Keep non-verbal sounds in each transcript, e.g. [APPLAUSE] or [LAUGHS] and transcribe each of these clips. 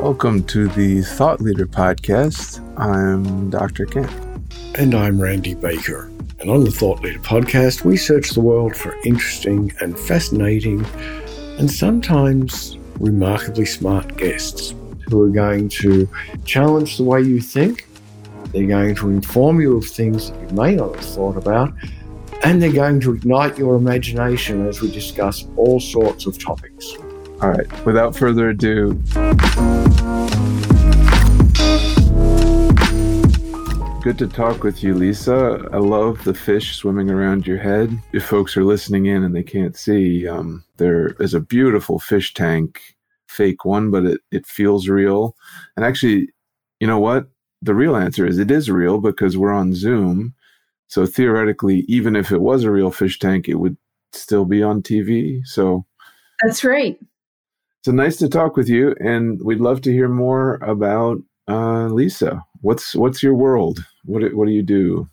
Welcome to the Thought Leader Podcast. I'm Dr. Kent. And I'm Randy Baker. And on the Thought Leader Podcast, we search the world for interesting and fascinating and sometimes remarkably smart guests who are going to challenge the way you think. They're going to inform you of things that you may not have thought about. And they're going to ignite your imagination as we discuss all sorts of topics. All right, without further ado, good to talk with you, Lisa. I love the fish swimming around your head. If folks are listening in and they can't see, um, there is a beautiful fish tank, fake one, but it, it feels real. And actually, you know what? The real answer is it is real because we're on Zoom. So theoretically, even if it was a real fish tank, it would still be on TV. So that's right. So nice to talk with you, and we'd love to hear more about uh, Lisa. What's what's your world? What what do you do?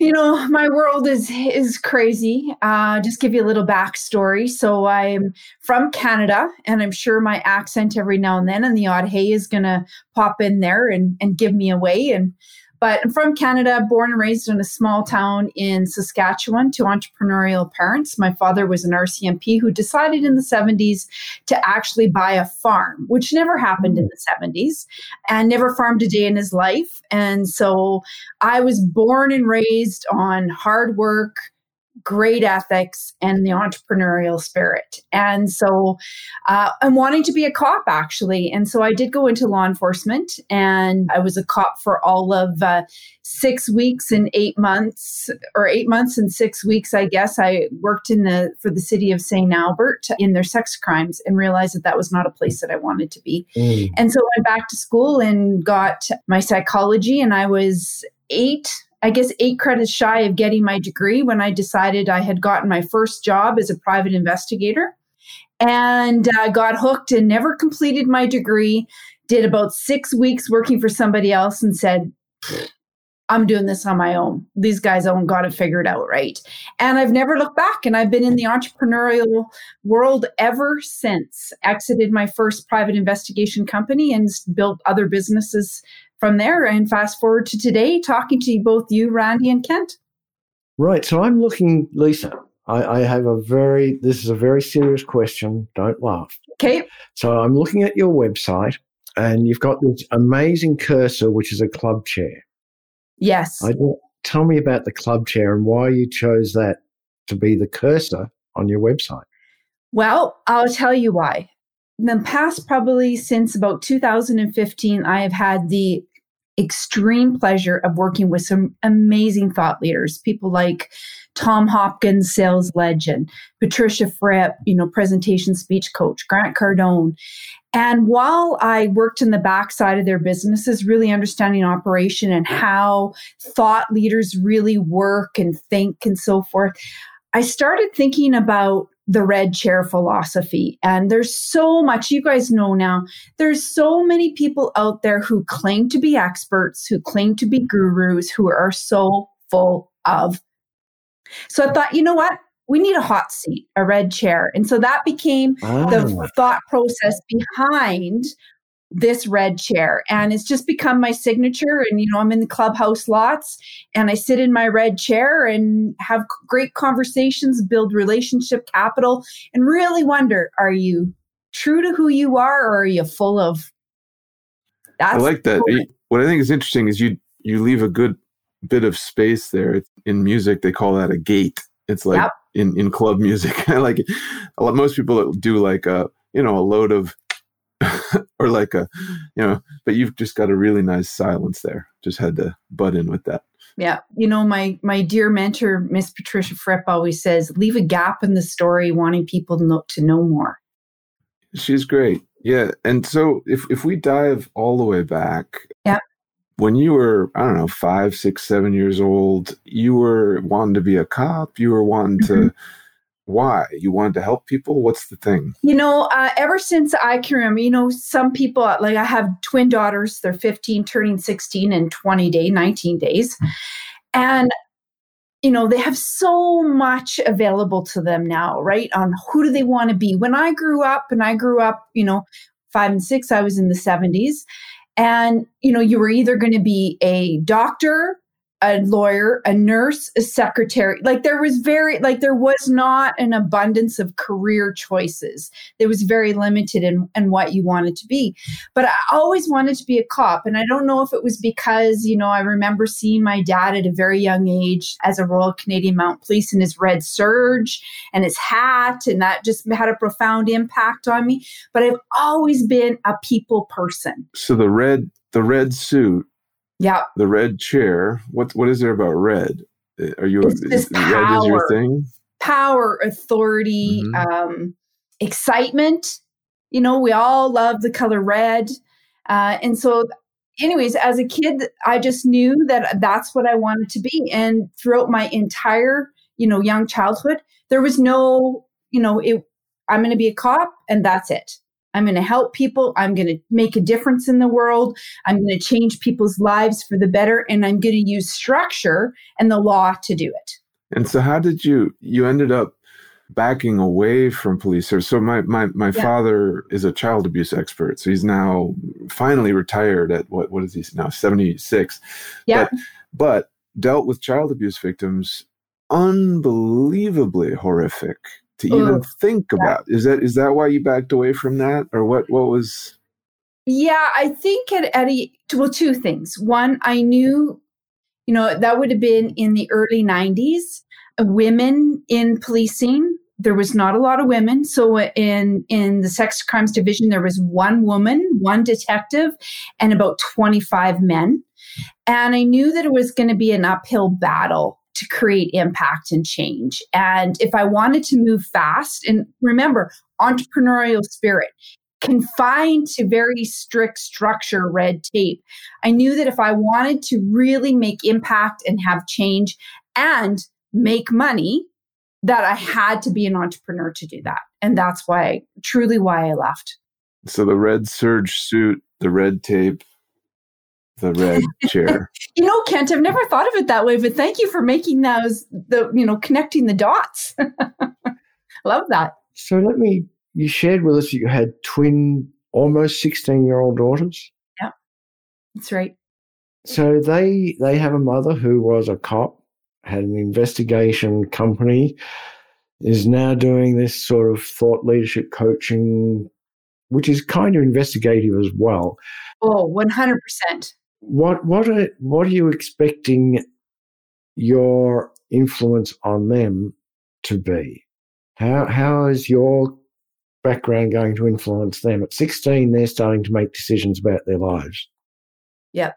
You know, my world is is crazy. Uh, just give you a little backstory. So I'm from Canada, and I'm sure my accent every now and then and the odd hey is gonna pop in there and and give me away. And but I'm from Canada, born and raised in a small town in Saskatchewan to entrepreneurial parents. My father was an RCMP who decided in the 70s to actually buy a farm, which never happened in the 70s and never farmed a day in his life. And so I was born and raised on hard work great ethics and the entrepreneurial spirit. And so uh, I'm wanting to be a cop actually. And so I did go into law enforcement and I was a cop for all of uh, six weeks and eight months or eight months and six weeks, I guess. I worked in the for the city of St. Albert in their sex crimes and realized that that was not a place that I wanted to be. Mm. And so I went back to school and got my psychology and I was eight I guess, eight credits shy of getting my degree when I decided I had gotten my first job as a private investigator and uh, got hooked and never completed my degree. Did about six weeks working for somebody else and said, I'm doing this on my own. These guys haven't got it figured out, right? And I've never looked back. And I've been in the entrepreneurial world ever since. Exited my first private investigation company and built other businesses from there and fast forward to today, talking to both you, Randy and Kent. Right. So I'm looking, Lisa. I, I have a very, this is a very serious question. Don't laugh. Okay. So I'm looking at your website and you've got this amazing cursor, which is a club chair. Yes. I, tell me about the club chair and why you chose that to be the cursor on your website. Well, I'll tell you why. In the past, probably since about 2015, I have had the extreme pleasure of working with some amazing thought leaders, people like Tom Hopkins, sales legend, Patricia Fripp, you know, presentation speech coach, Grant Cardone. And while I worked in the backside of their businesses, really understanding operation and how thought leaders really work and think and so forth, I started thinking about the red chair philosophy. And there's so much, you guys know now, there's so many people out there who claim to be experts, who claim to be gurus, who are so full of. So I thought, you know what? We need a hot seat, a red chair. And so that became oh. the ah. thought process behind this red chair and it's just become my signature and you know i'm in the clubhouse lots and i sit in my red chair and have great conversations build relationship capital and really wonder are you true to who you are or are you full of that's i like that cool. what i think is interesting is you you leave a good bit of space there in music they call that a gate it's like yep. in in club [LAUGHS] music i like it. most people do like a you know a load of [LAUGHS] or like a, you know, but you've just got a really nice silence there. Just had to butt in with that. Yeah. You know, my my dear mentor, Miss Patricia Fripp, always says, leave a gap in the story wanting people to know, to know more. She's great. Yeah. And so if, if we dive all the way back, yeah. when you were, I don't know, five, six, seven years old, you were wanting to be a cop, you were wanting mm-hmm. to why? You wanted to help people? What's the thing? You know, uh, ever since I can remember, you know, some people, like I have twin daughters, they're 15, turning 16 in 20 days, 19 days. And you know, they have so much available to them now, right? On who do they want to be. When I grew up, and I grew up, you know, five and six, I was in the 70s. And, you know, you were either going to be a doctor, a lawyer, a nurse, a secretary. Like there was very, like there was not an abundance of career choices. There was very limited in, in what you wanted to be. But I always wanted to be a cop. And I don't know if it was because, you know, I remember seeing my dad at a very young age as a Royal Canadian Mount Police in his red serge and his hat. And that just had a profound impact on me. But I've always been a people person. So the red, the red suit yeah. The red chair. What what is there about red? Are you It's just red is your thing? Power, authority, Mhm. um, excitement. You know, we all love the color red. Uh, and so, anyways, as a kid, I just knew that that's what I wanted to be. And throughout my entire, you know, young childhood, there was no, you know, it, I'm going to be a cop and that's it. I'm going to help people. I'm going to make a difference in the world. I'm going to change people's lives for the better. And I'm going to use structure and the law to do it. And so how did you you ended up backing away from police service? So my my my Yeah. father is a child abuse expert. So he's now finally retired at what what is he now 76. Yeah. But but dealt with child abuse victims unbelievably horrific to even Ugh. think Yeah. about. Is that is that why you backed away from that or what what was Yeah, I think at, well, two things. One, I knew, you know, that would have been in the early 90s. uh, Women in policing, there was not a lot of women. So in in the sex crimes division, there was one woman, one detective, and about 25 men. And I knew that it was going to be an uphill battle to create impact and change. And if I wanted to move fast, and remember, entrepreneurial spirit, confined to very strict structure, red tape. I knew that if I wanted to really make impact and have change and make money, that I had to be an entrepreneur to do that. And that's why, truly, why I left. so the red serge suit, the red tape, the red chair. [LAUGHS] You know, Kent, I've never thought of it that way, but thank you for making those, the, you know, connecting the dots. [LAUGHS] Love that. So let me, you shared with us that you had twin, almost 16 year old daughters. Yeah, that's right. So they they have a mother who was a cop, had an investigation company, is now doing this sort of thought leadership coaching, which is kind of investigative as well. Oh, 100%. What what are what are you expecting your influence on them to be? How how is your background going to influence them? At 16, they're starting to make decisions about their lives. Yep.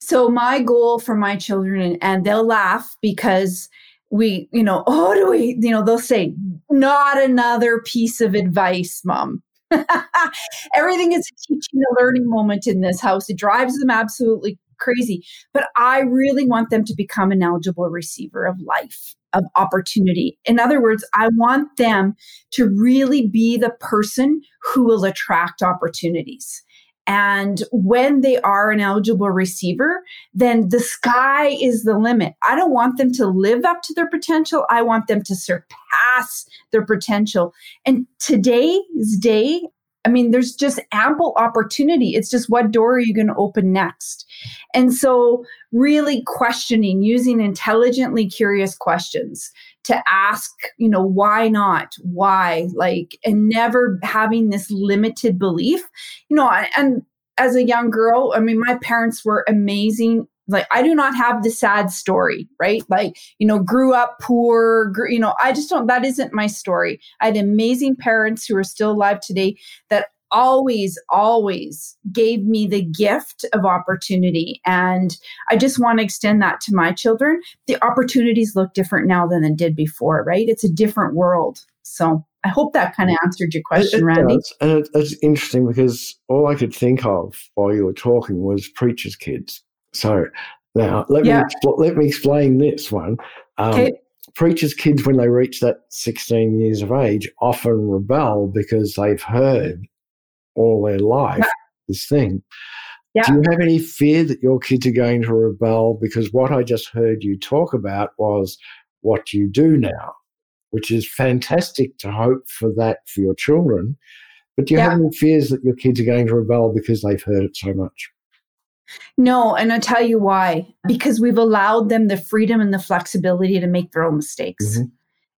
So my goal for my children, and, and they'll laugh because we, you know, [LAUGHS] oh, do we, you know, they'll say, not another piece of advice, mom. [LAUGHS] Everything is a teaching and learning moment in this house. It drives them absolutely crazy. But I really want them to become an eligible receiver of life, of opportunity. In other words, I want them to really be the person who will attract opportunities. And when they are an eligible receiver, then the sky is the limit. I don't want them to live up to their potential. I want them to surpass their potential. And today's day, I mean, there's just ample opportunity. It's just what door are you going to open next? And so, really questioning, using intelligently curious questions to ask, you know, why not? Why? Like, and never having this limited belief you know, and as a young girl, I mean, my parents were amazing. Like, I do not have the sad story, right? Like, you know, grew up poor, you know, I just don't, that isn't my story. I had amazing parents who are still alive today that always, always gave me the gift of opportunity. And I just want to extend that to my children. The opportunities look different now than they did before, right? It's a different world. So I hope that kind of answered your question, It- it Randy. does. And it, it's interesting because all I could think of while you were talking was preacher's kids. So now let Yeah. me expl- let me explain this one. Um, Okay. preachers' kids, when they reach that 16 years of age, often rebel because they've heard all their life this thing. Yeah. Do you have any fear that your kids are going to rebel? Because what I just heard you talk about was what you do now, which is fantastic to hope for that for your children. But do you yeah. have any fears that your kids are going to rebel because they've heard it so much? No, and I'll tell you why. Because we've allowed them the freedom and the flexibility to make their own mistakes. Mm-hmm.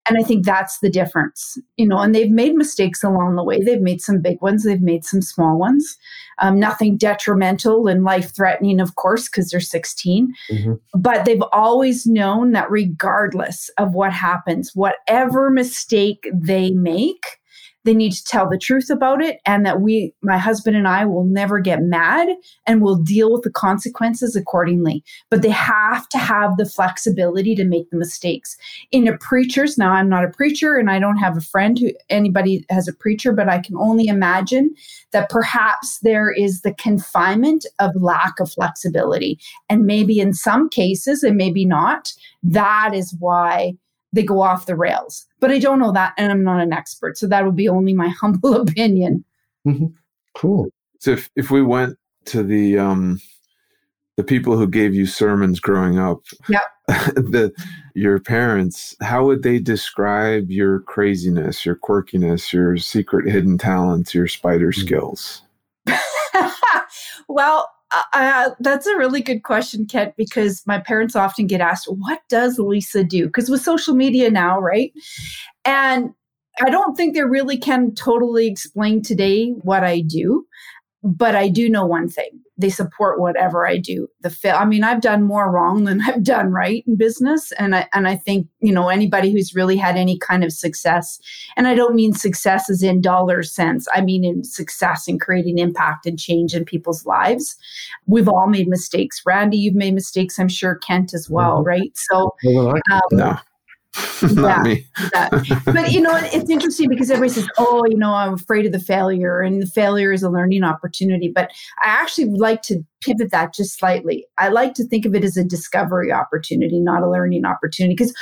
And I think that's the difference, you know, and they've made mistakes along the way. They've made some big ones, they've made some small ones. Um, nothing detrimental and life threatening, of course, because they're 16. Mm-hmm. But they've always known that regardless of what happens, whatever mistake they make, they need to tell the truth about it and that we my husband and I will never get mad and will deal with the consequences accordingly. But they have to have the flexibility to make the mistakes. In a preacher's now I'm not a preacher and I don't have a friend who anybody has a preacher but I can only imagine that perhaps there is the confinement of lack of flexibility. And maybe in some cases and maybe not that is why they go off the rails. But I don't know that, and I'm not an expert, so that would be only my [LAUGHS] humble opinion. Mm-hmm. Cool. So if if we went to the um the people who gave you sermons growing up, yeah, [LAUGHS] the your parents, how would they describe your craziness, your quirkiness, your secret hidden talents, your spider mm-hmm. skills? [LAUGHS] well, uh, that's a really good question, Kent, because my parents often get asked, What does Lisa do? Because with social media now, right? And I don't think they really can totally explain today what I do. But I do know one thing they support whatever I do. The fail. I mean, I've done more wrong than [LAUGHS] I've done right in business, and I and I think you know anybody who's really had any kind of success, and I don't mean success as in dollar sense. I mean in success in creating impact and change in people's lives. We've all made mistakes. Randy, you've made mistakes. I'm sure Kent as well, mm-hmm. right? So, um, no. [LAUGHS] Not me. but you know, it's interesting because everybody says, "Oh, you know, I'm afraid of the failure, and the failure is a learning opportunity." But I actually like to pivot that just slightly. I like to think of it as a discovery opportunity, not a learning opportunity, because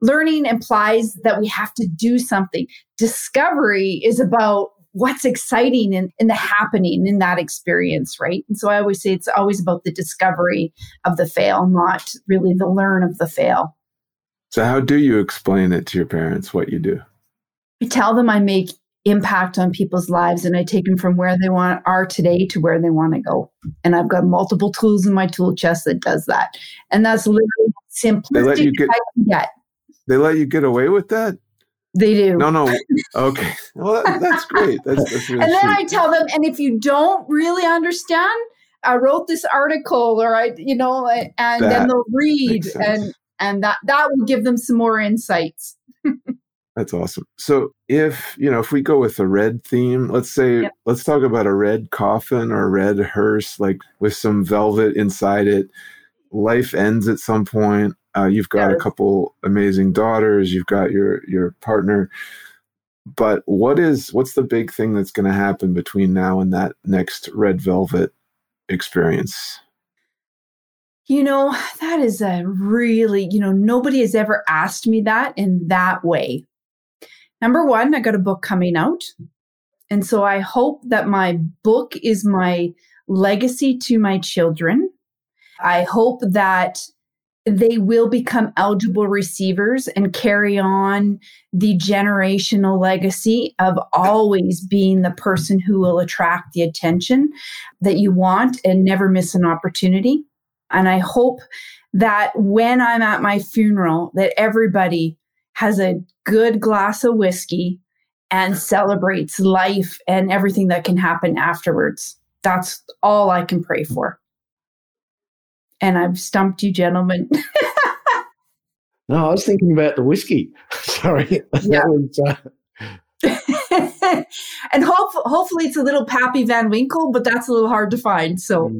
learning implies that we have to do something. Discovery is about what's exciting in, in the happening in that experience, right? And so I always say it's always about the discovery of the fail, not really the learn of the fail. So, how do you explain it to your parents what you do? I tell them I make impact on people's lives and I take them from where they want are today to where they want to go. And I've got multiple tools in my tool chest that does that. And that's literally simplistic they let you get, get. They let you get away with that? They do. No, no. [LAUGHS] Okay. Well, that, that's great. That's, that's really and then sweet. I tell them, and if you don't really understand, I wrote this article, or I, you know, and that then they'll read, and and that that will give them some more insights. That's awesome. So if you know if we go with a red theme let's say yep. let's talk about a red coffin or a red hearse like with some velvet inside it. Life ends at some point. Uh, you've got yes. a couple amazing daughters. You've got your your partner. But what is what's the big thing that's going to happen between now and that next red velvet experience you know, that is a really, you know, nobody has ever asked me that in that way. Number one, I got a book coming out. And so I hope that my book is my legacy to my children. I hope that they will become eligible receivers and carry on the generational legacy of always being the person who will attract the attention that you want and never miss an opportunity. And I hope that when I'm at my funeral, that everybody has a good glass of whiskey and celebrates life and everything that can happen afterwards. That's all I can pray for. And I've stumped you, gentlemen. [LAUGHS] no, I was thinking about the whiskey. [LAUGHS] Sorry. [LAUGHS] Yeah. Was, uh... and hope, hopefully it's a little Pappy Van Winkle, but that's a little hard to find. So.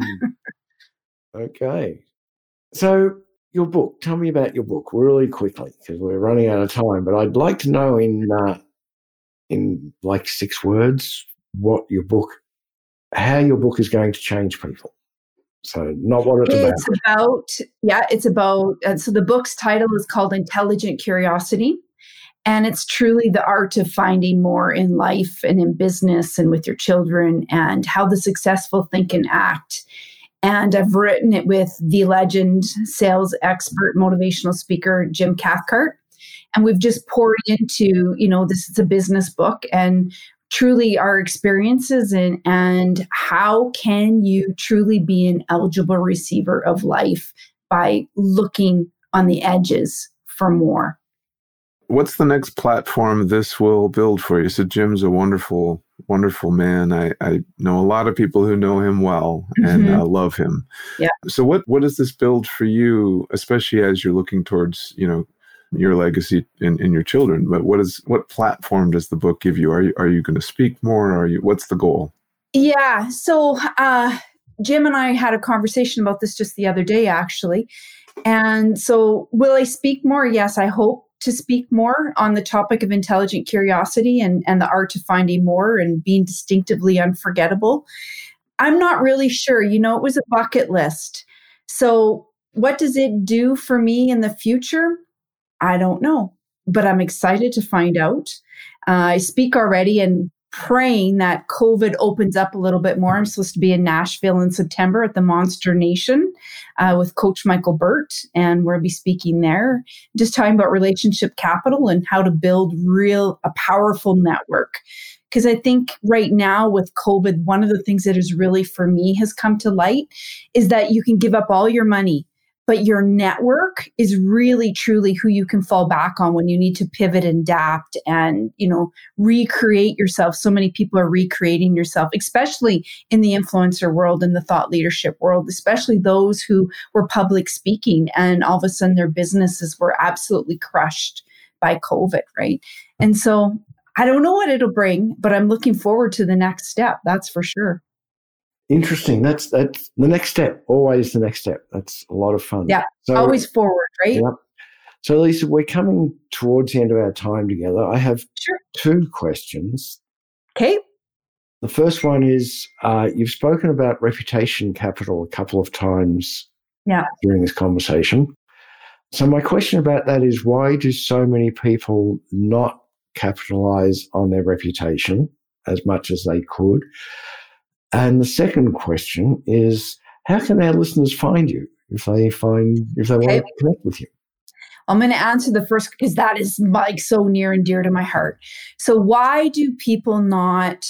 Okay. So, your book, tell me about your book really quickly because we're running out of time. But I'd like to know in, uh, in like six words what your book, how your book is going to change people. So, not what it's, it's about. about. Yeah, it's about. Uh, so, the book's title is called Intelligent Curiosity. And it's truly the art of finding more in life and in business and with your children and how the successful think and act. And I've written it with the legend, sales expert, motivational speaker, Jim Cathcart. And we've just poured into, you know, this is a business book and truly our experiences and and how can you truly be an eligible receiver of life by looking on the edges for more what's the next platform this will build for you? So Jim's a wonderful, wonderful man. I, I know a lot of people who know him well and mm-hmm. uh, love him. Yeah. So what what does this build for you, especially as you're looking towards you know your legacy in, in your children? But what is what platform does the book give you? Are you are you going to speak more? Are you what's the goal? Yeah. So uh, Jim and I had a conversation about this just the other day, actually. And so, will I speak more? Yes, I hope to speak more on the topic of intelligent curiosity and, and the art of finding more and being distinctively unforgettable. I'm not really sure. You know, it was a bucket list. So, what does it do for me in the future? I don't know, but I'm excited to find out. Uh, I speak already, and praying that COVID opens up a little bit more. I'm supposed to be in Nashville in September at the Monster Nation uh, with Coach Michael Burt, and we'll be speaking there, just talking about relationship capital and how to build real a powerful network. Because I think right now with COVID, one of the things that is really for me has come to light is that you can give up all your money but your network is really truly who you can fall back on when you need to pivot and adapt and you know recreate yourself. So many people are recreating yourself especially in the influencer world and the thought leadership world especially those who were public speaking and all of a sudden their businesses were absolutely crushed by covid right? And so i don't know what it'll bring but i'm looking forward to the next step that's for sure Interesting. That's that's the next step. Always the next step. That's a lot of fun. Yeah. So, always forward, right? Yeah. So, Lisa, we're coming towards the end of our time together. I have sure. two questions. Okay. The first one is uh, you've spoken about reputation capital a couple of times yeah. during this conversation. So, my question about that is why do so many people not capitalize on their reputation as much as they could? And the second question is, how can our listeners find you if they find if they okay. want to connect with you? I'm going to answer the first because that is like so near and dear to my heart. So why do people not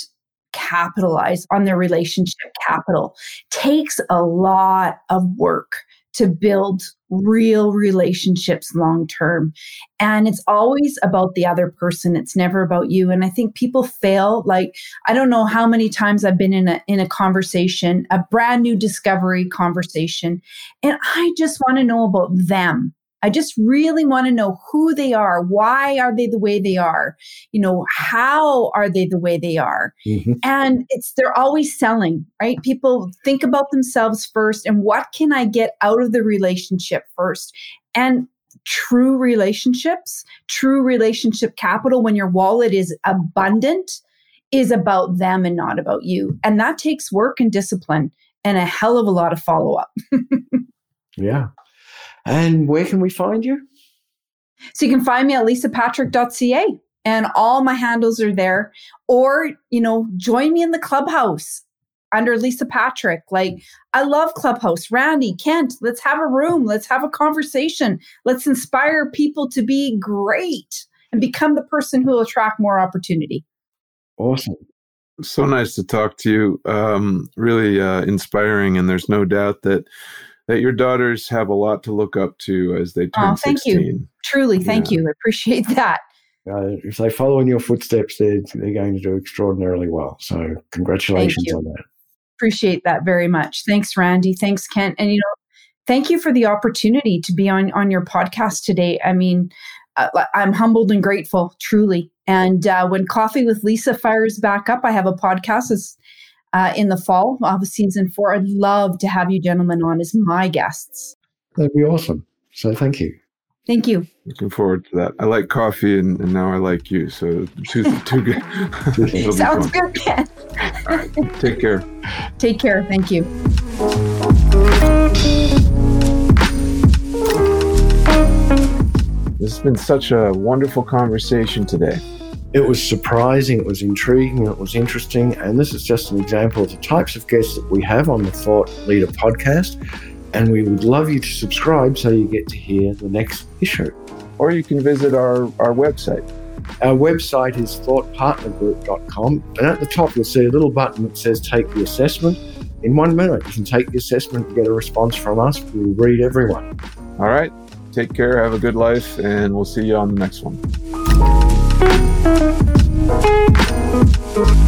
capitalize on their relationship capital? Takes a lot of work to build real relationships long term. And it's always about the other person. It's never about you. And I think people fail. Like, I don't know how many times I've been in a in a conversation, a brand new discovery conversation, and I just want to know about them. I just really want to know who they are. Why are they the way they are? You know, how are they the way they are? Mm-hmm. And it's, they're always selling, right? People think about themselves first and what can I get out of the relationship first? And true relationships, true relationship capital, when your wallet is abundant, is about them and not about you. And that takes work and discipline and a hell of a lot of follow up. [LAUGHS] yeah. And where can we find you? So you can find me at lisapatrick.ca and all my handles are there. Or, you know, join me in the clubhouse under Lisa Patrick. Like, I love Clubhouse. Randy, Kent, let's have a room. Let's have a conversation. Let's inspire people to be great and become the person who will attract more opportunity. Awesome. So nice to talk to you. Um, really uh, inspiring. And there's no doubt that that your daughters have a lot to look up to as they turn oh, thank 16. you. Truly, thank yeah. you. I appreciate that. Uh, if they follow in your footsteps, they're, they're going to do extraordinarily well. So, congratulations on that. Appreciate that very much. Thanks, Randy. Thanks, Kent. And, you know, thank you for the opportunity to be on, on your podcast today. I mean, uh, I'm humbled and grateful, truly. And uh, when Coffee with Lisa fires back up, I have a podcast. It's uh, in the fall of season four. I'd love to have you gentlemen on as my guests. That'd be awesome. So thank you. Thank you. Looking forward to that. I like coffee, and, and now I like you. So two, two good. [LAUGHS] Sounds good, Ken. [LAUGHS] All right. Take care. Take care. Thank you. This has been such a wonderful conversation today. It was surprising, it was intriguing, it was interesting, and this is just an example of the types of guests that we have on the Thought Leader podcast. And we would love you to subscribe so you get to hear the next issue. Or you can visit our, our website. Our website is thoughtpartnergroup.com, and at the top you'll see a little button that says Take the Assessment. In one minute, you can take the assessment and get a response from us. We'll read everyone. All right. Take care. Have a good life, and we'll see you on the next one. thank you